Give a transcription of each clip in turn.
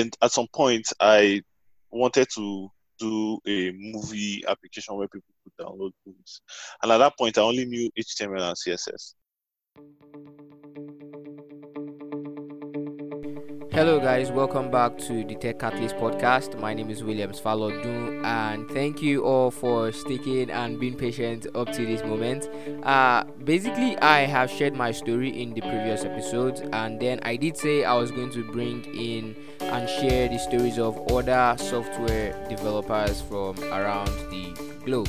And at some point, I wanted to do a movie application where people could download movies. And at that point, I only knew HTML and CSS. Hello, guys. Welcome back to the Tech Catalyst podcast. My name is Williams Falodun, and thank you all for sticking and being patient up to this moment. Uh, basically, I have shared my story in the previous episodes, and then I did say I was going to bring in and share the stories of other software developers from around the globe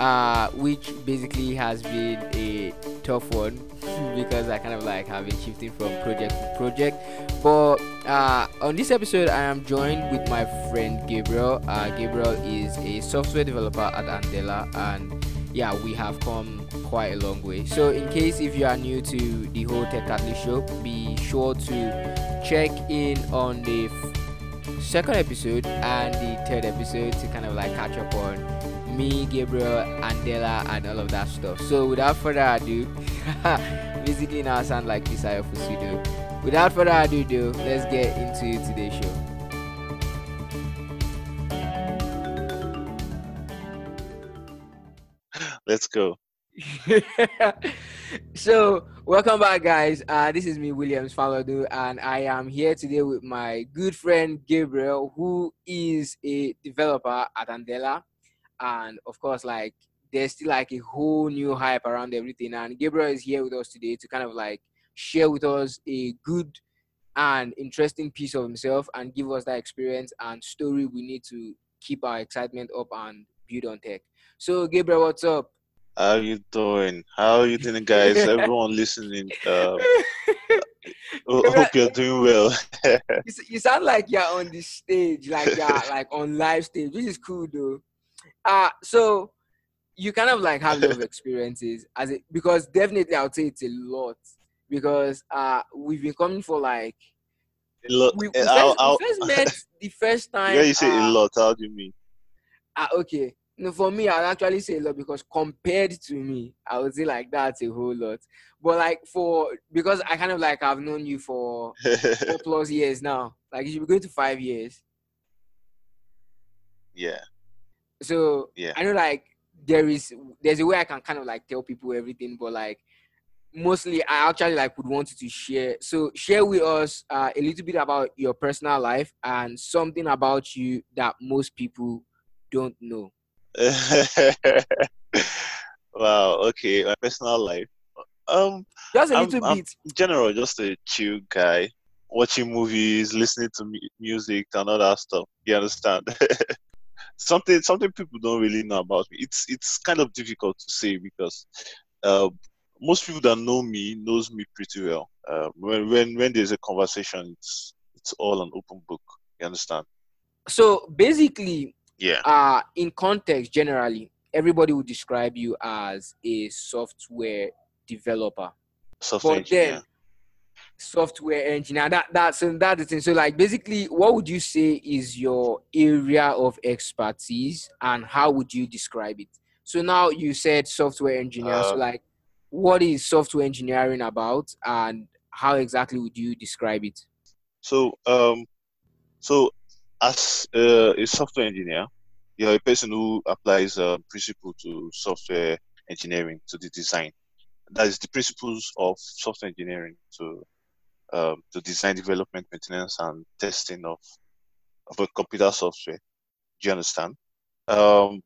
uh, which basically has been a tough one because I kind of like have been shifting from project to project. But uh, on this episode, I am joined with my friend Gabriel. Uh, Gabriel is a software developer at Andela, and yeah, we have come quite a long way. So, in case if you are new to the whole Tech Catalyst show, be sure to check in on the f- second episode and the third episode to kind of like catch up on me, Gabriel, Andela, and all of that stuff. So without further ado, basically now I sound like Isaiah Fusudo. Without further ado, though, let's get into today's show. Let's go. so welcome back guys. Uh this is me williams Falodun and i am here today with my good friend gabriel who is a developer at andela. And of course like there's still like a whole new hype around everything. And gabriel is here with us today to kind of like share with us a good and interesting piece of himself and give us that experience and story we need to keep our excitement up and build on tech. So gabriel what's up how are you doing how are you doing guys everyone listening uh, hope you're doing well you, you sound like you're on the stage like yeah like on live stage which is cool though uh so you kind of like have a lot of experiences as it because definitely I would say it's a lot because uh we've been coming for like a lot. we, we Eh, first, I'll- I'll- first met the first time. yeah you say a uh, lot how do you mean Ah, okay. No, for me, I'd actually say a lot because compared to me, I would say like that's a whole lot. But like for because I kind of like I've known you for four plus years now. Like you should be going to five years. yeah So Yeah. I know like there is there's a way I can kind of like tell people everything, but like mostly I actually like would want you to share. So share with us uh, a little bit about your personal life and something about you that most people don't know. wow okay my personal life. Um Just a I'm- little I'm- bit. general just a chill guy watching movies listening to mu- music and all that stuff you understand? Something something people don't really know about me. It's it's kind of difficult to say because uh, most people that know me knows me pretty well. Uh, when when when there's a conversation it's it's all an open book you understand? So basically, yeah. Uh, in context, generally, everybody would describe you as a software developer. software but then engineer. software engineer that that's and that's the thing. So like basically what would you say is your area of expertise and how would you describe it? So now you said software engineer. So Um, like what is software engineering about and how exactly would you describe it? So, um, so as uh, a software engineer, you're a person who applies uh, principle to software engineering to the design. That is the principles of software engineering to um, to design, development, maintenance, and testing of of a computer software. Do you understand? Um,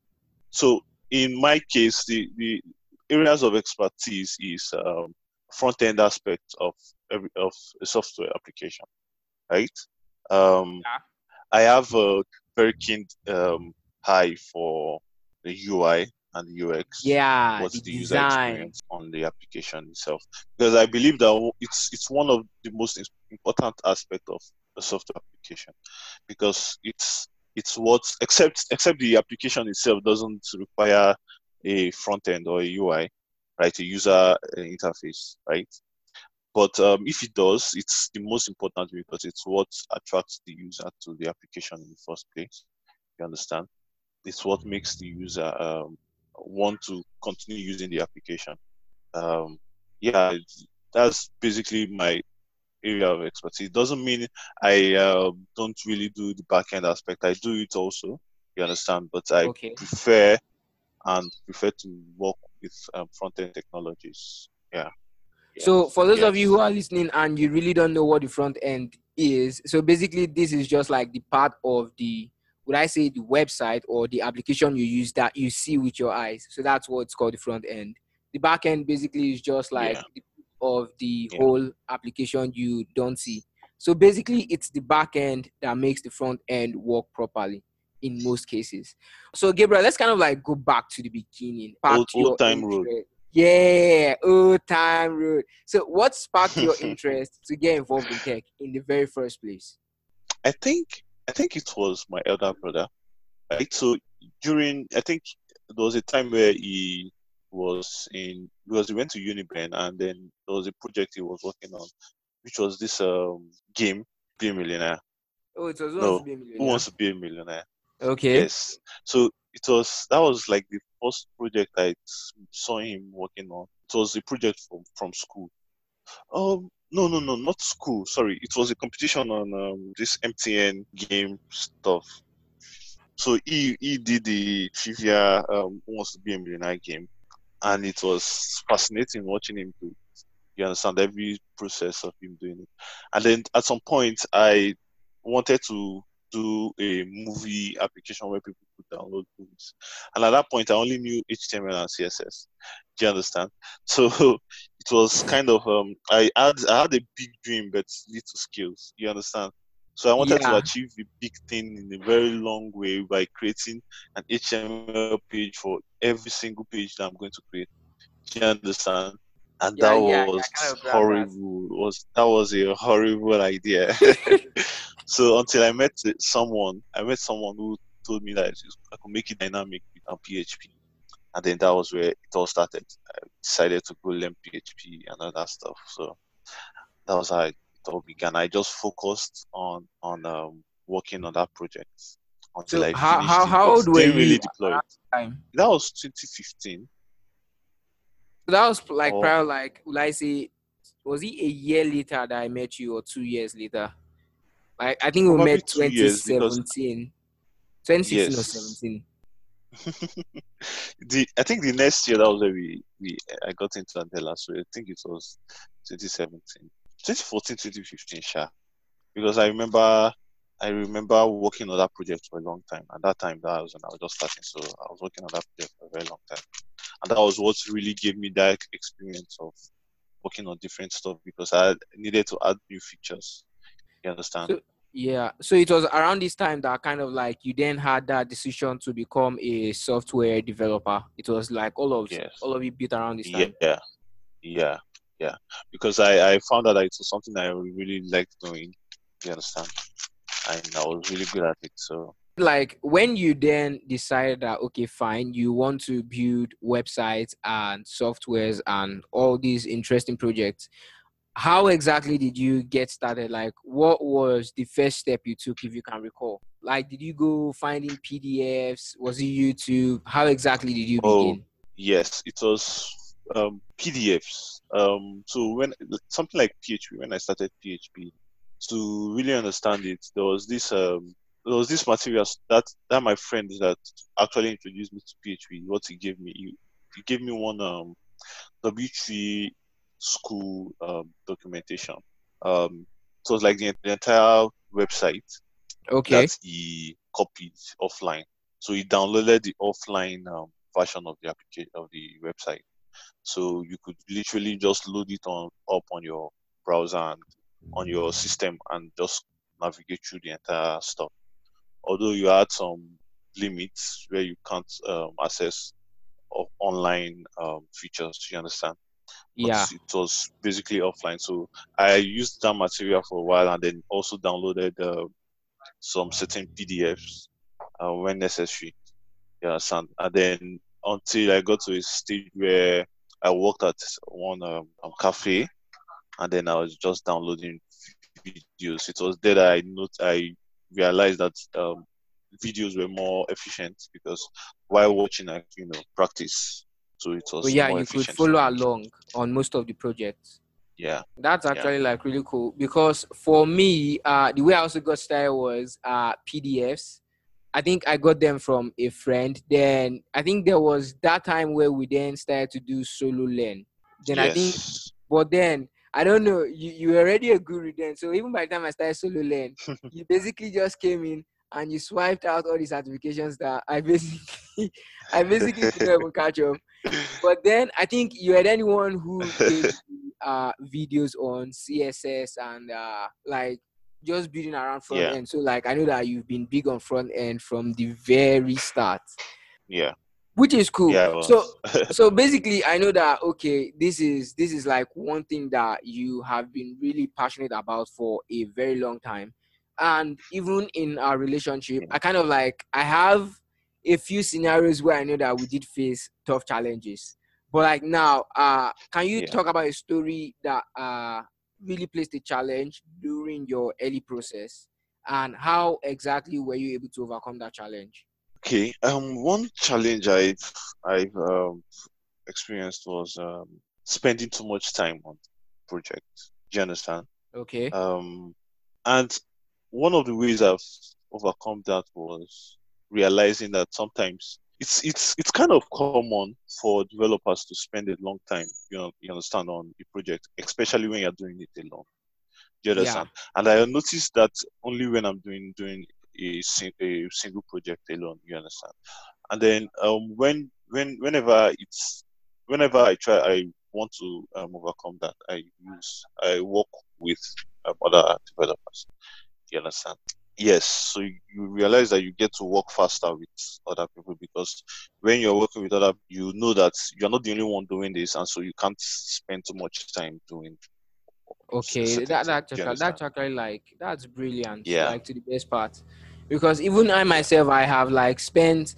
so, in my case, the the areas of expertise is um, front end aspect of every of a software application right? Um, Yeah. I have a very keen um, eye for the UI and UX. yeah What's the the user design experience on the application itself? Because I believe that it's it's one of the most important aspect of a software application, because it's it's what except except the application itself doesn't require a front end or a UI, right? A user uh, interface, right? But um, if it does, it's the most important because it's what attracts the user to the application in the first place. You understand? It's what makes the user um, want to continue using the application. Um, yeah, that's basically my area of expertise. It doesn't mean I uh, don't really do the backend aspect. I do it also. You understand? But I Okay. prefer and prefer to work with um, front end technologies. Yeah. So for those of you who are listening and you really don't know what the front end is, so basically this is just like the part of the would I say the website or the application you use that you see with your eyes. So that's what it's called the front end. The back end basically is just like Yeah. the of the Yeah. whole application you don't see. So basically it's the back end that makes the front end work properly in most cases. So Gabriel, let's kind of like go back to the beginning. Back Old- to old time road. Yeah, old time road. So, what sparked your interest to get involved in tech in the very first place? I think I think it was my elder brother. Right. So during I think there was a time where he was in because he went to Uniben and then there was a project he was working on, which was this um game, Be a Millionaire. Oh, it was Who No, Wants to Be a Millionaire. Who wants to be a millionaire? Okay. Yes. So it was that was like the first project I saw him working on. It was a project from from school. Um, no, no, no, not school. Sorry, it was a competition on um, this MTN game stuff. So he he did the trivia um, wants to be a millionaire game, and it was fascinating watching him do. it. You understand every process of him doing it, and then at some point I wanted to do a movie application where people download movies. And at that point, I only knew HTML and CSS. Do you understand? So it was kind of um, I had I had a big dream but little skills. You understand? So I wanted Yeah. to achieve a big thing in a very long way by creating an HTML page for every single page that I'm going to create. Do you understand? And Yeah, that yeah, was kind of grab that. horrible. Was that was a horrible idea. so until I met someone, I met someone who told me that I could make it dynamic with PHP, and then that was where it all started. I decided to go learn PHP and all that stuff. So that was how it all began. I just focused on on um, working on that project until So I how- how- how old were really you deploy it. Time. That was 2015. So that was like Oh. probably like will I say was it a year later that I met you or two years later? Like I think we Probably met two years, because- 2017. 2016 or 17. the I think the next year that was where we, we I got into Andela, so I think it was 2017, 2014, 2015, sure. Because I remember I remember working on that project for a long time. At that time, that was when I was just starting, so I was working on that project for a very long time, and that was what really gave me that experience of working on different stuff because I needed to add new features. You understand? So- Yeah. So it was around this time that kind of like you then had that decision to become a software developer. It was like all of Yes. all of it built around this time. Yeah, yeah, yeah. Because I, I found out that it was something I really liked doing. You understand? And I was really good at it. So Like when you then decided that okay, fine, you want to build websites and softwares and all these interesting projects. How exactly did you get started? Like, what was the first step you took, if you can recall? Like, did you go finding PDFs? Was it YouTube? How exactly did you Oh, begin? yes, it was um, PDFs. Um, so when something like PHP, when I started PHP, to really understand it, there was this um, there was this materials that that my friend that actually introduced me to PHP. What he gave me, he, he gave me one um, W3 school um, documentation. Um, it was like the, the entire website Okay. that he copied offline. So he downloaded the offline um, version of the application of the website. So you could literally just load it on up on your browser and on your system and just navigate through the entire stuff. Although you had some limits where you can't um, access online um, features, you understand? But yeah. it was basically offline. So I used that material for a while and then also downloaded uh, some certain PDFs uh, when necessary. You understand? And then until I got to a stage where I worked at one um, um, cafe and then I was just downloading videos. It was there that I not I realized that um, videos were more efficient because while watching, I you know practice. So it was So yeah, you could follow along on most of the projects. Yeah. That's Yeah. actually like really cool because for me, uh, the way I also got started was uh, PDFs. I think I got them from a friend. Then I think there was that time where we then started to do Sololearn. Then I think, but then I don't know, you, you were already a guru then. So even by the time I started Sololearn, you basically just came in and you swiped out all the certifications that I basically I basically couldn't even catch up. But then I think you had anyone who did uh, videos on CSS and uh, like just building around front Yeah. end. So like I know that you've been big on front end from the very start, yeah. which is cool. Yeah. so so basically i know that okay this is this is like one thing that you have been really passionate about for a very long time and even in our relationship i kind of like i have a few scenarios where i know that we did face tough challenges but like now uh can you Yeah. talk about a story that uh really placed a challenge during your early process and how exactly were you able to overcome that challenge Okay. Um, one challenge I've I've um, experienced was um, spending too much time on projects. Do you understand? okay Um, and one of the ways I've overcome that was realizing that sometimes it's it's it's kind of common for developers to spend a long time, you know, you understand, on a project, especially when you're doing it alone. Do you Yeah. understand? And I noticed that only when I'm doing doing a, a single project alone, you understand. And then um, when when whenever it's whenever I try, I want to um, overcome that. I use I work with um, other developers. You understand? Yes. So you, you realize that you get to work faster with other people because when you're working with other, you know that you're not the only one doing this, and so you can't spend too much time doing. Okay, that that's actually, that's actually like that's brilliant. Yeah. Like to the best part, because even I myself, I have like spent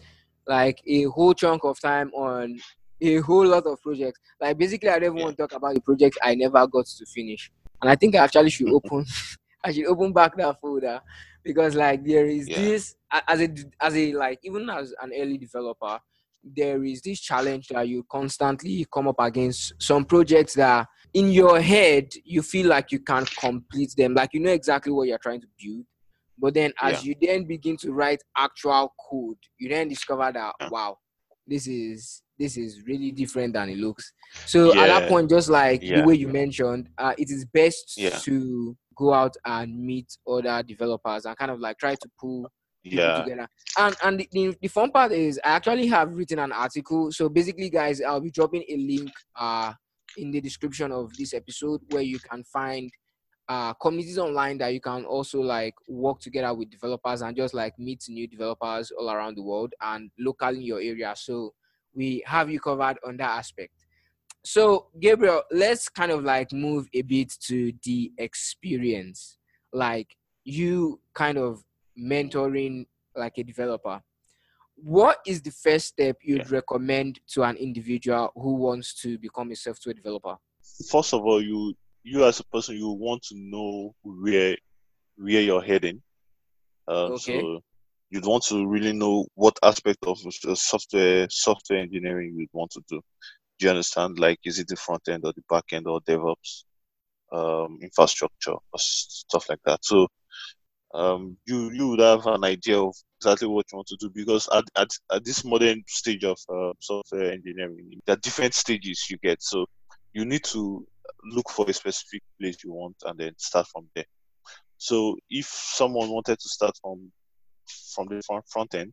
like a whole chunk of time on a whole lot of projects. Like basically, I don't even Yeah. want to talk about the projects I never got to finish, and I think I actually should open, I should open back that folder because like there is Yeah. this as a as a like even as an early developer, there is this challenge that you constantly come up against some projects that in your head you feel like you can't complete them like you know exactly what you're trying to build but then as you then begin to write actual code you then discover that Yeah. wow this is this is really different than it looks so at that point just like the way you mentioned uh, it is best Yeah. to go out and meet other developers and kind of like try to pull people Yeah. together. And and the, the, the fun part is I actually have written an article. So basically, guys, I'll be dropping a link uh in the description of this episode where you can find uh communities online that you can also like work together with developers and just like meet new developers all around the world and local in your area. So we have you covered on that aspect. So Gabriel, let's kind of like move a bit to the experience. Like you kind of mentoring like a developer what is the first step you'd recommend to an individual who wants to become a software developer First of all, you you as a person, you want to know where where you're heading. Um, Okay. So you'd want to really know what aspect of uh, software software engineering you'd want to do. Do you understand? Like, is it the front end or the back end or DevOps, um, infrastructure or stuff like that? So um, you you would have an idea of exactly what you want to do because at at, at this modern stage of uh, software engineering, there are different stages you get. So you need to look for a specific place you want and then start from there. So if someone wanted to start from from the front, front end,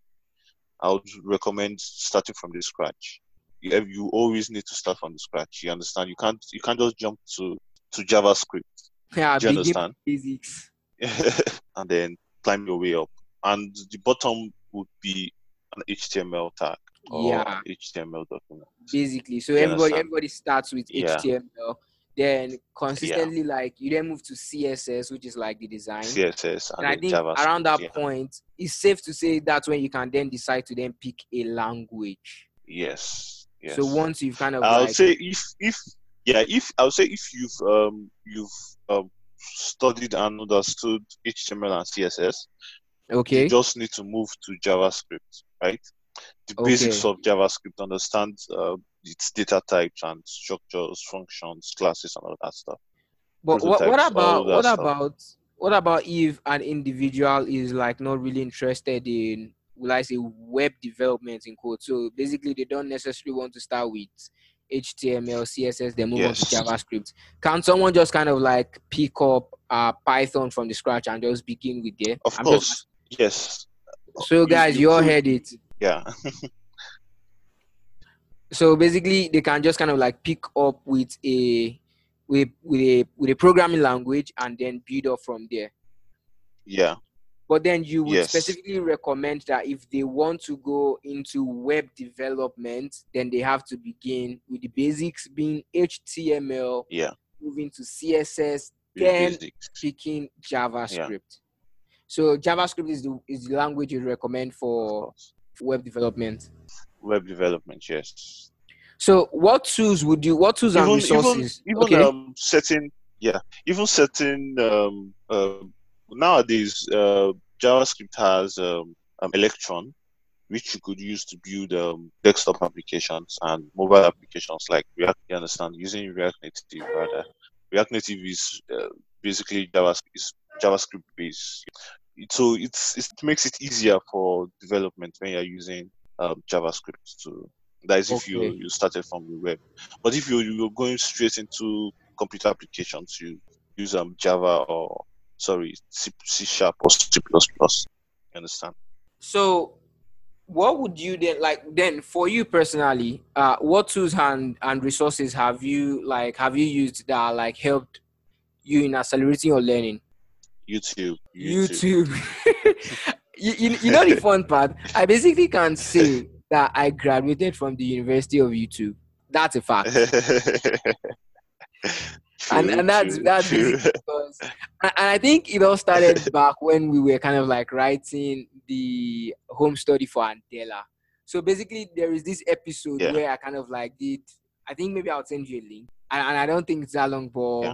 I would recommend starting from the scratch. You, you always need to start from the scratch. You understand? You can't you can't just jump to to JavaScript. yeah Do you understand? basics and then climb your way up. And the bottom would be an HTML tag or yeah HTML document. basically so You everybody understand? everybody starts with Yeah. html then consistently like you then move to css which is like the design CSS and, and i think JavaScript. around that yeah. point it's safe to say that's when you can then decide to then pick a language Yes. Yes. so once you've kind of I'll like say if if yeah if I'll say if you've um you've um, studied and understood HTML and CSS, okay you just need to move to JavaScript, right? The Okay. basics of JavaScript, understand uh, its data types and structures, functions, classes, and all that stuff. But what, what about what stuff. about what about if an individual is like not really interested in will I say web development in code? So basically they don't necessarily want to start with HTML, CSS, then move on to JavaScript. Can someone just kind of like pick up uh Python from the scratch and just begin with there? Of I'm course, just- yes. so guys, you you all heard it. Yeah, So basically, they can just kind of like pick up with a with with a with a programming language and then build up from there. yeah, But then you would Yes. specifically recommend that if they want to go into web development, then they have to begin with the basics being HTML, yeah. moving to CSS, then basic. picking JavaScript. Yeah. So JavaScript is the is the language you recommend for web development. Web development, yes. So what tools would you what tools and even resources? even, even okay. um, setting yeah even setting um, uh, nowadays uh, javascript has um, um, electron which you could use to build um, desktop applications and mobile applications like react you understand using react native rather react native is uh, basically javascript is javascript based. So it's it makes it easier for development when you're using um, javascript. To that is if you you started from the web. But if you you're going straight into computer applications, you use um Java or sorry C, C sharp or C plus plus. You understand? So, what would you then like? Then, for you personally, uh, what tools and and resources have you like have you used that like helped you in accelerating your learning? YouTube. YouTube. you, you, you know the fun part. I basically can say that I graduated from the University of YouTube. That's a fact. and, True, and that's true, that's true. because and I think it all started back when we were kind of like writing the home study for Andela. So basically, there is this episode Yeah. where I kind of like did. I think maybe I'll send you a link, and, and I don't think it's that long, but Yeah.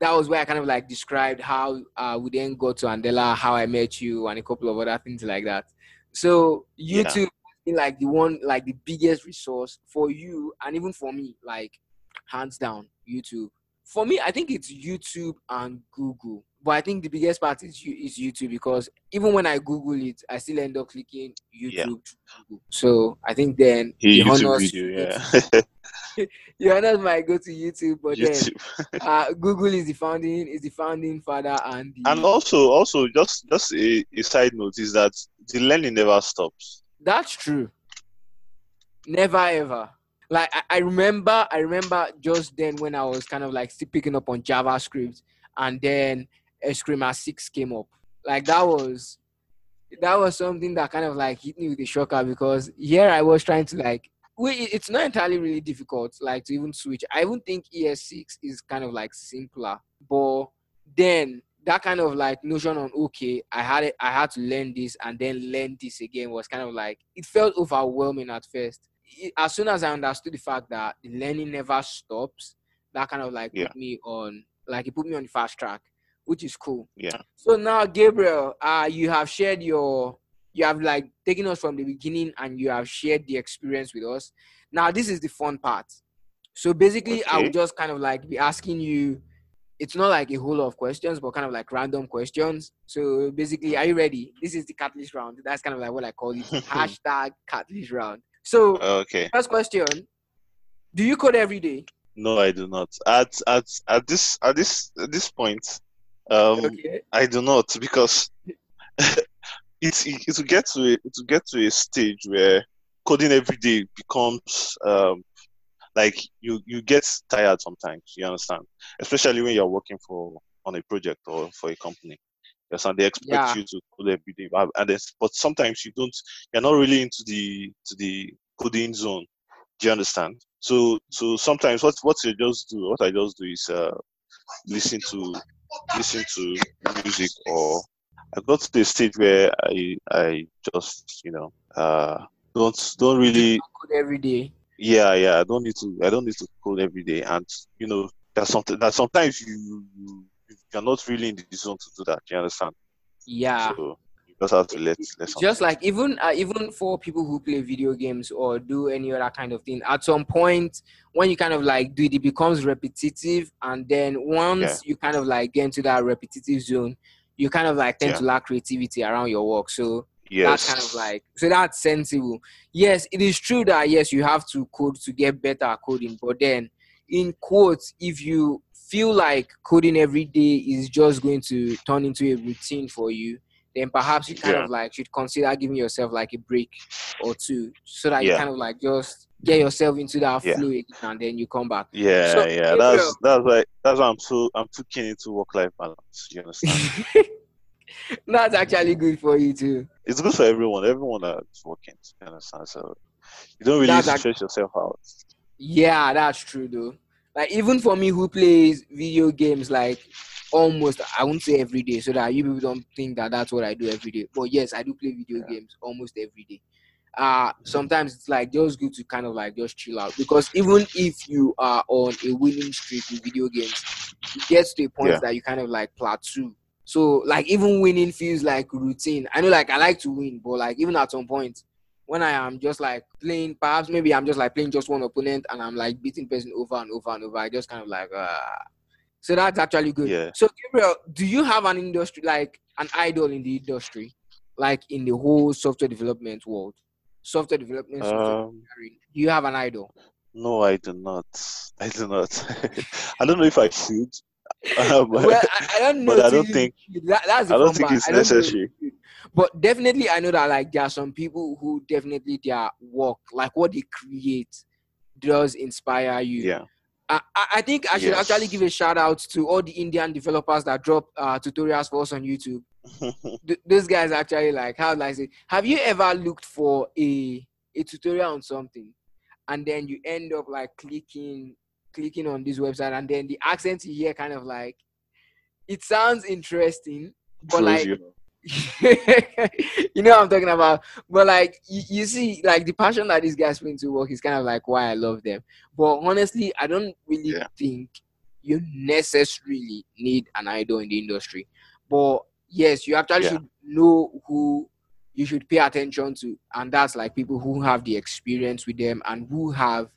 that was where I kind of like described how uh, we then got to Andela, how I met you, and a couple of other things like that. So Yeah. YouTube has been like the one, like the biggest resource for you, and even for me, like hands down, YouTube. For me, I think it's YouTube and Google. But I think the biggest part is is YouTube because even when I Google it, I still end up clicking YouTube. Yeah. Google. So I think then He the YouTube honors video, yeah. the honors might go to YouTube, but then uh, Google is the founding is the founding father and the And also, also, just just a, a side note is that the learning never stops. That's true. Never ever. Like I, I remember, I remember just then when I was kind of like still picking up on JavaScript, and then ECMAScript Six came up. Like that was, that was something that kind of like hit me with a shocker because here I was trying to like, it's not entirely really difficult like to even switch. I even think ES6 is kind of like simpler, but then that kind of like notion on okay i had it i had to learn this and then learn this again was kind of like it felt overwhelming at first as soon as i understood the fact that the learning never stops that kind of like Yeah. put me on like it put me on the fast track which is cool Yeah. so now gabriel uh you have shared your you have like taken us from the beginning and you have shared the experience with us now this is the fun part so basically i Okay. would just kind of like be asking you it's not like a whole lot of questions, but kind of like random questions. So basically, are you ready? This is the catalyst round. That's kind of like what I call it. Hashtag catalyst round. So Okay. first question: Do you code every day? No, I do not. At at at this at this at this point, um, Okay. I do not because it's it, it will get to a, it will get to a stage where coding every day becomes um like you you get tired sometimes. You understand, especially when you're working for on a project or for a company. You understand? They expect Yeah. you to code every day, but and but sometimes you don't. You're not really into the to the coding zone. Do you understand? So so sometimes what what you just do, what I just do is uh listen to listen to music or I got to the stage where I I just you know uh don't don't really Code every day. yeah yeah I don't need to I don't need to code every day and you know that's something that sometimes you you're not really in the zone to do that you understand Yeah. so you just have to let let just like even uh, even for people who play video games or do any other kind of thing at some point when you kind of like do it it becomes repetitive and then once Yeah. you kind of like get into that repetitive zone you kind of like tend Yeah. to lack creativity around your work so yes. that's kind of like so that's sensible yes it is true that yes you have to code to get better at coding but then in quotes if you feel like coding every day is just going to turn into a routine for you then perhaps you kind Yeah. of like should consider giving yourself like a break or two so that you kind of like just get yourself into that Yeah. again and then you come back yeah, So, yeah. That's that's like that's why I'm so I'm too keen into work life balance. You understand? that's actually good for you too it's good for everyone. Everyone that's working. You understand? So you don't really That's stress yourself out. Yeah, that's true though. Like even for me who plays video games like almost I won't say every day so that you people don't think that that's what I do every day. But yes, I do play video Yeah. games almost every day. Uh sometimes it's like just good to kind of like just chill out because even if you are on a winning streak in video games, it gets to a point Yeah. that you kind of like plateau. So like even winning feels like routine. I know like I like to win, but like even at some point when I am just like playing, perhaps maybe I'm just like playing just one opponent and I'm like beating person over and over and over. I just kind of like, ah. So that's actually good. Yeah. So Gabriel, do you have an industry like an idol in the industry, like in the whole software development world? Software development. software Um. Do you have an idol? no, I do not. I do not. I don't know if I should. Um, well, I, I don't know. but I don't think- that, that's I don't think it's I don't know necessary. But definitely, I know that like there are some people who definitely their work, like what they create, does inspire you. yeah. I, I think I should Yes. actually give a shout out to all the Indian developers that drop uh, tutorials for us on YouTube. Th- those guys actually like how like say, have you ever looked for a a tutorial on something, and then you end up like clicking clicking on this website, and then the accent you hear kind of like it sounds interesting, but like you. you know what I'm talking about. But like you, you see, like the passion that these guys bring to work is kind of like why I love them. But honestly, I don't really Yeah. think you necessarily need an idol in the industry. But yes, you actually Yeah. should know who you should pay attention to, and that's like people who have the experience with them and who have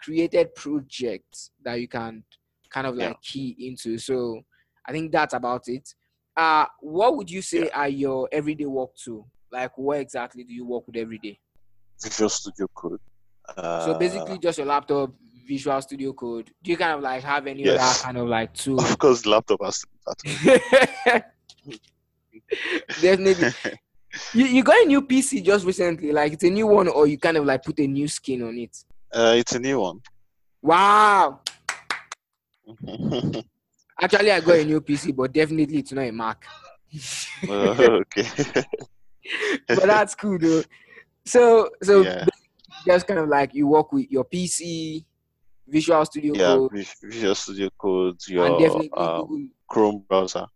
created projects that you can kind of Yeah. like key into. So I think that's about it. Uh what would you say Yeah. are your everyday work to? Like what exactly do you work with every day? Visual Studio Code. Uh, So basically just your laptop, Visual Studio Code. Do you kind of like have any Yes. other kind of like tool? of course, laptop has to be. Definitely. You, you got a new PC just recently, like it's a new one, or you kind of like put a new skin on it. Uh, it's a new one. Wow. Actually, I got a new PC, but definitely it's not a Mac. Okay. but that's cool though. So so yeah, just kind of like you work with your PC, Visual Studio yeah. Code, Vis- Visual Studio Code, your um, Google. Chrome browser.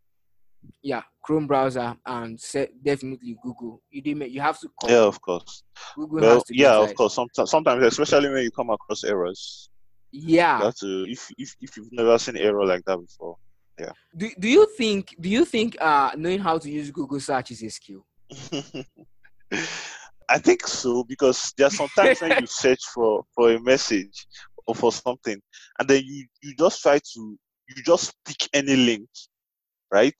Yeah, Chrome browser and definitely Google. You did make, you have to call Yeah, of course. Google Well, has to be yeah, of course. Sometimes, sometimes, especially when you come across errors, Yeah. have to. If if if you've never seen error like that before, Yeah. Do, do you think do you think uh knowing how to use Google search is a skill? I think so because there are sometimes when you search for for a message or for something, and then you you just try to you just pick any link, right?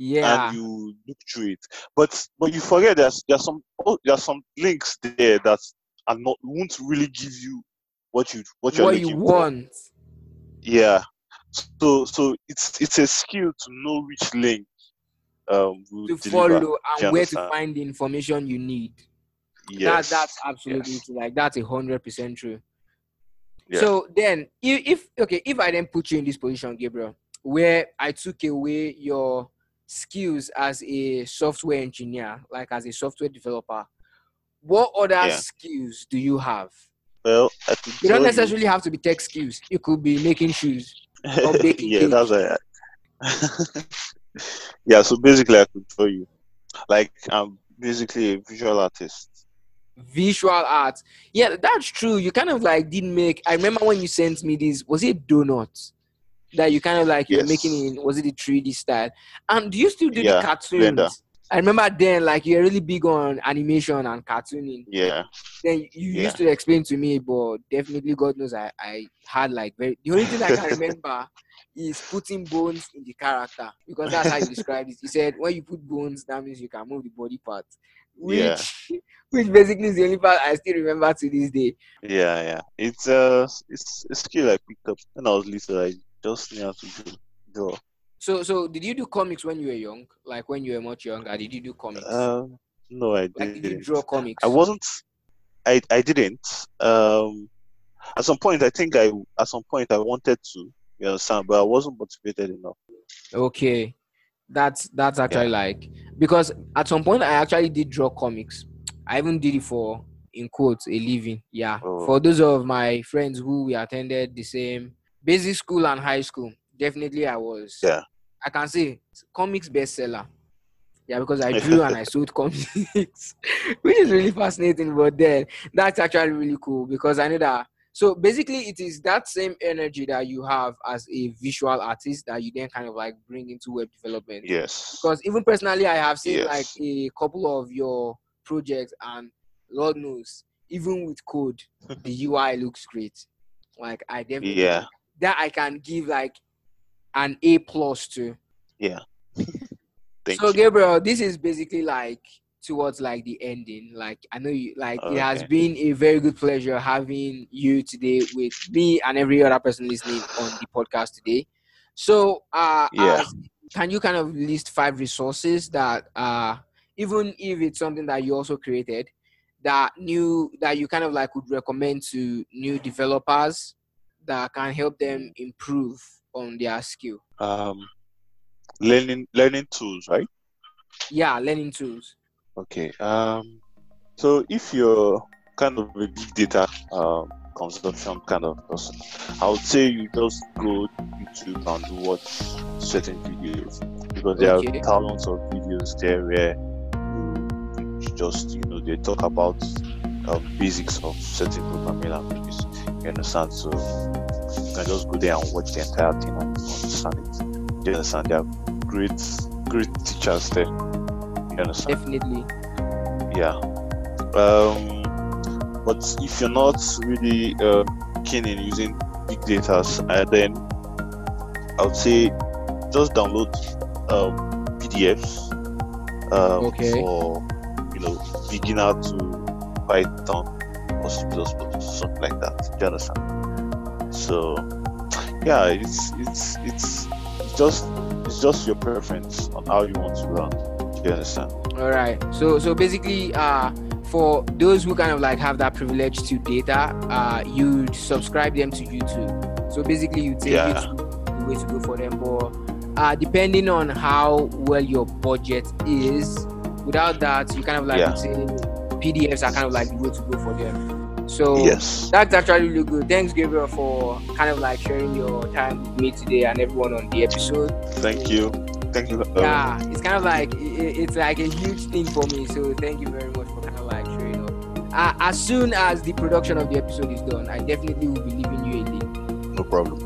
Yeah. and you look through it. But but you forget there's there's some oh, there's some links there that are not won't really give you what you what you're what you for. want. Yeah. So so it's it's a skill to know which link um To deliver. follow and where to find the information you need. Yes. That, that's absolutely yes. true. Like that's a hundred percent true. Yeah. So then, if, if okay, if I then put you in this position, Gabriel, where I took away your skills as a software engineer, like as a software developer, what other Yeah. skills do you have? Well, I You don't necessarily have to be tech skills. You could be making shoes. or baking yeah, cake. that's a yeah. So basically, I could tell you, like I'm basically a visual artist. visual art. Yeah, that's true. You kind of like didn't make. I remember when you sent me this. Was it donuts that you kind of like you were Yes. making in? Was it the 3D style? And do you still do Yeah, the cartoons? Blender. I remember then, like you're really big on animation and cartooning. Yeah. Then you Yeah. used to explain to me, but definitely, God knows, I I had like very. The only thing I can remember is putting bones in the character because that's how you described it. You said when you put bones, that means you can move the body part, which Yeah. which basically is the only part I still remember to this day. Yeah, yeah. It's uh it's a skill I picked up when I was little. I just knew how to do draw. So so did you do comics when you were young? Like when you were much younger, did you do comics? Um no I like did you didn't. draw comics? I wasn't I I didn't. Um at some point I think I at some point I wanted to, you understand, but I wasn't motivated enough. Okay, that's that's actually like because at some point I actually did draw comics. I even did it for in quotes a living. Yeah, Oh. for those of my friends who we attended the same basic school and high school, definitely I was. Yeah. I can say comics bestseller. Yeah, because I drew and I sold comics, which is really fascinating. But then that's actually really cool because I know that. So basically, it is that same energy that you have as a visual artist that you then kind of like bring into web development. Yes. Because even personally, I have seen Yes. like a couple of your projects, and Lord knows, even with code, the UI looks great. Like I definitely Yeah. that I can give like an A plus to. Thank so you. Gabriel, this is basically like towards like the ending. Like I know you like it has Okay. been a very good pleasure having you today with me and every other person listening on the podcast today. So uh Yeah. as- can you kind of list five resources that uh even if it's something that you also created that new that you kind of like would recommend to new developers that can help them improve on their skill? Um learning learning tools, right? Yeah, learning tools. Okay. Um, so if you're kind of a big data um, consumption kind of person, I would say you just go YouTube and watch certain videos because there Okay. are thousands of videos there where you just you know they talk about um, basics of certain programming languages. You understand? So can just go there and watch the entire thing and understand it. You understand? There are great, great teachers there. You understand? Definitely. yeah um but if you're not really uh, keen in using big data uh, then i would say just download um, pdfs um, Okay. for you know beginner to python or c++ something like that do you understand so yeah it's it's it's just it's just your preference on how you want to run do you understand All right. So so basically, uh, for those who kind of like have that privilege to data, uh, you subscribe them to YouTube. So basically, you take Yeah. YouTube the way to go for them. But uh, depending on how well your budget is, without that, you kind of like Yeah. say PDFs are kind of like the way to go for them. So yes that's actually really good. Thanks, Gabriel, for kind of like sharing your time with me today and everyone on the episode. Thank you. Thank you. um, yeah, it's kind of like it's like a huge thing for me. So thank you very much for kind of like sharing up. Uh, as soon as the production of the episode is done, I definitely will be leaving you a link. No problem.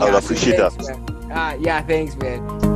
I Yeah, would so appreciate thanks, that. man. Ah, yeah, thanks, man.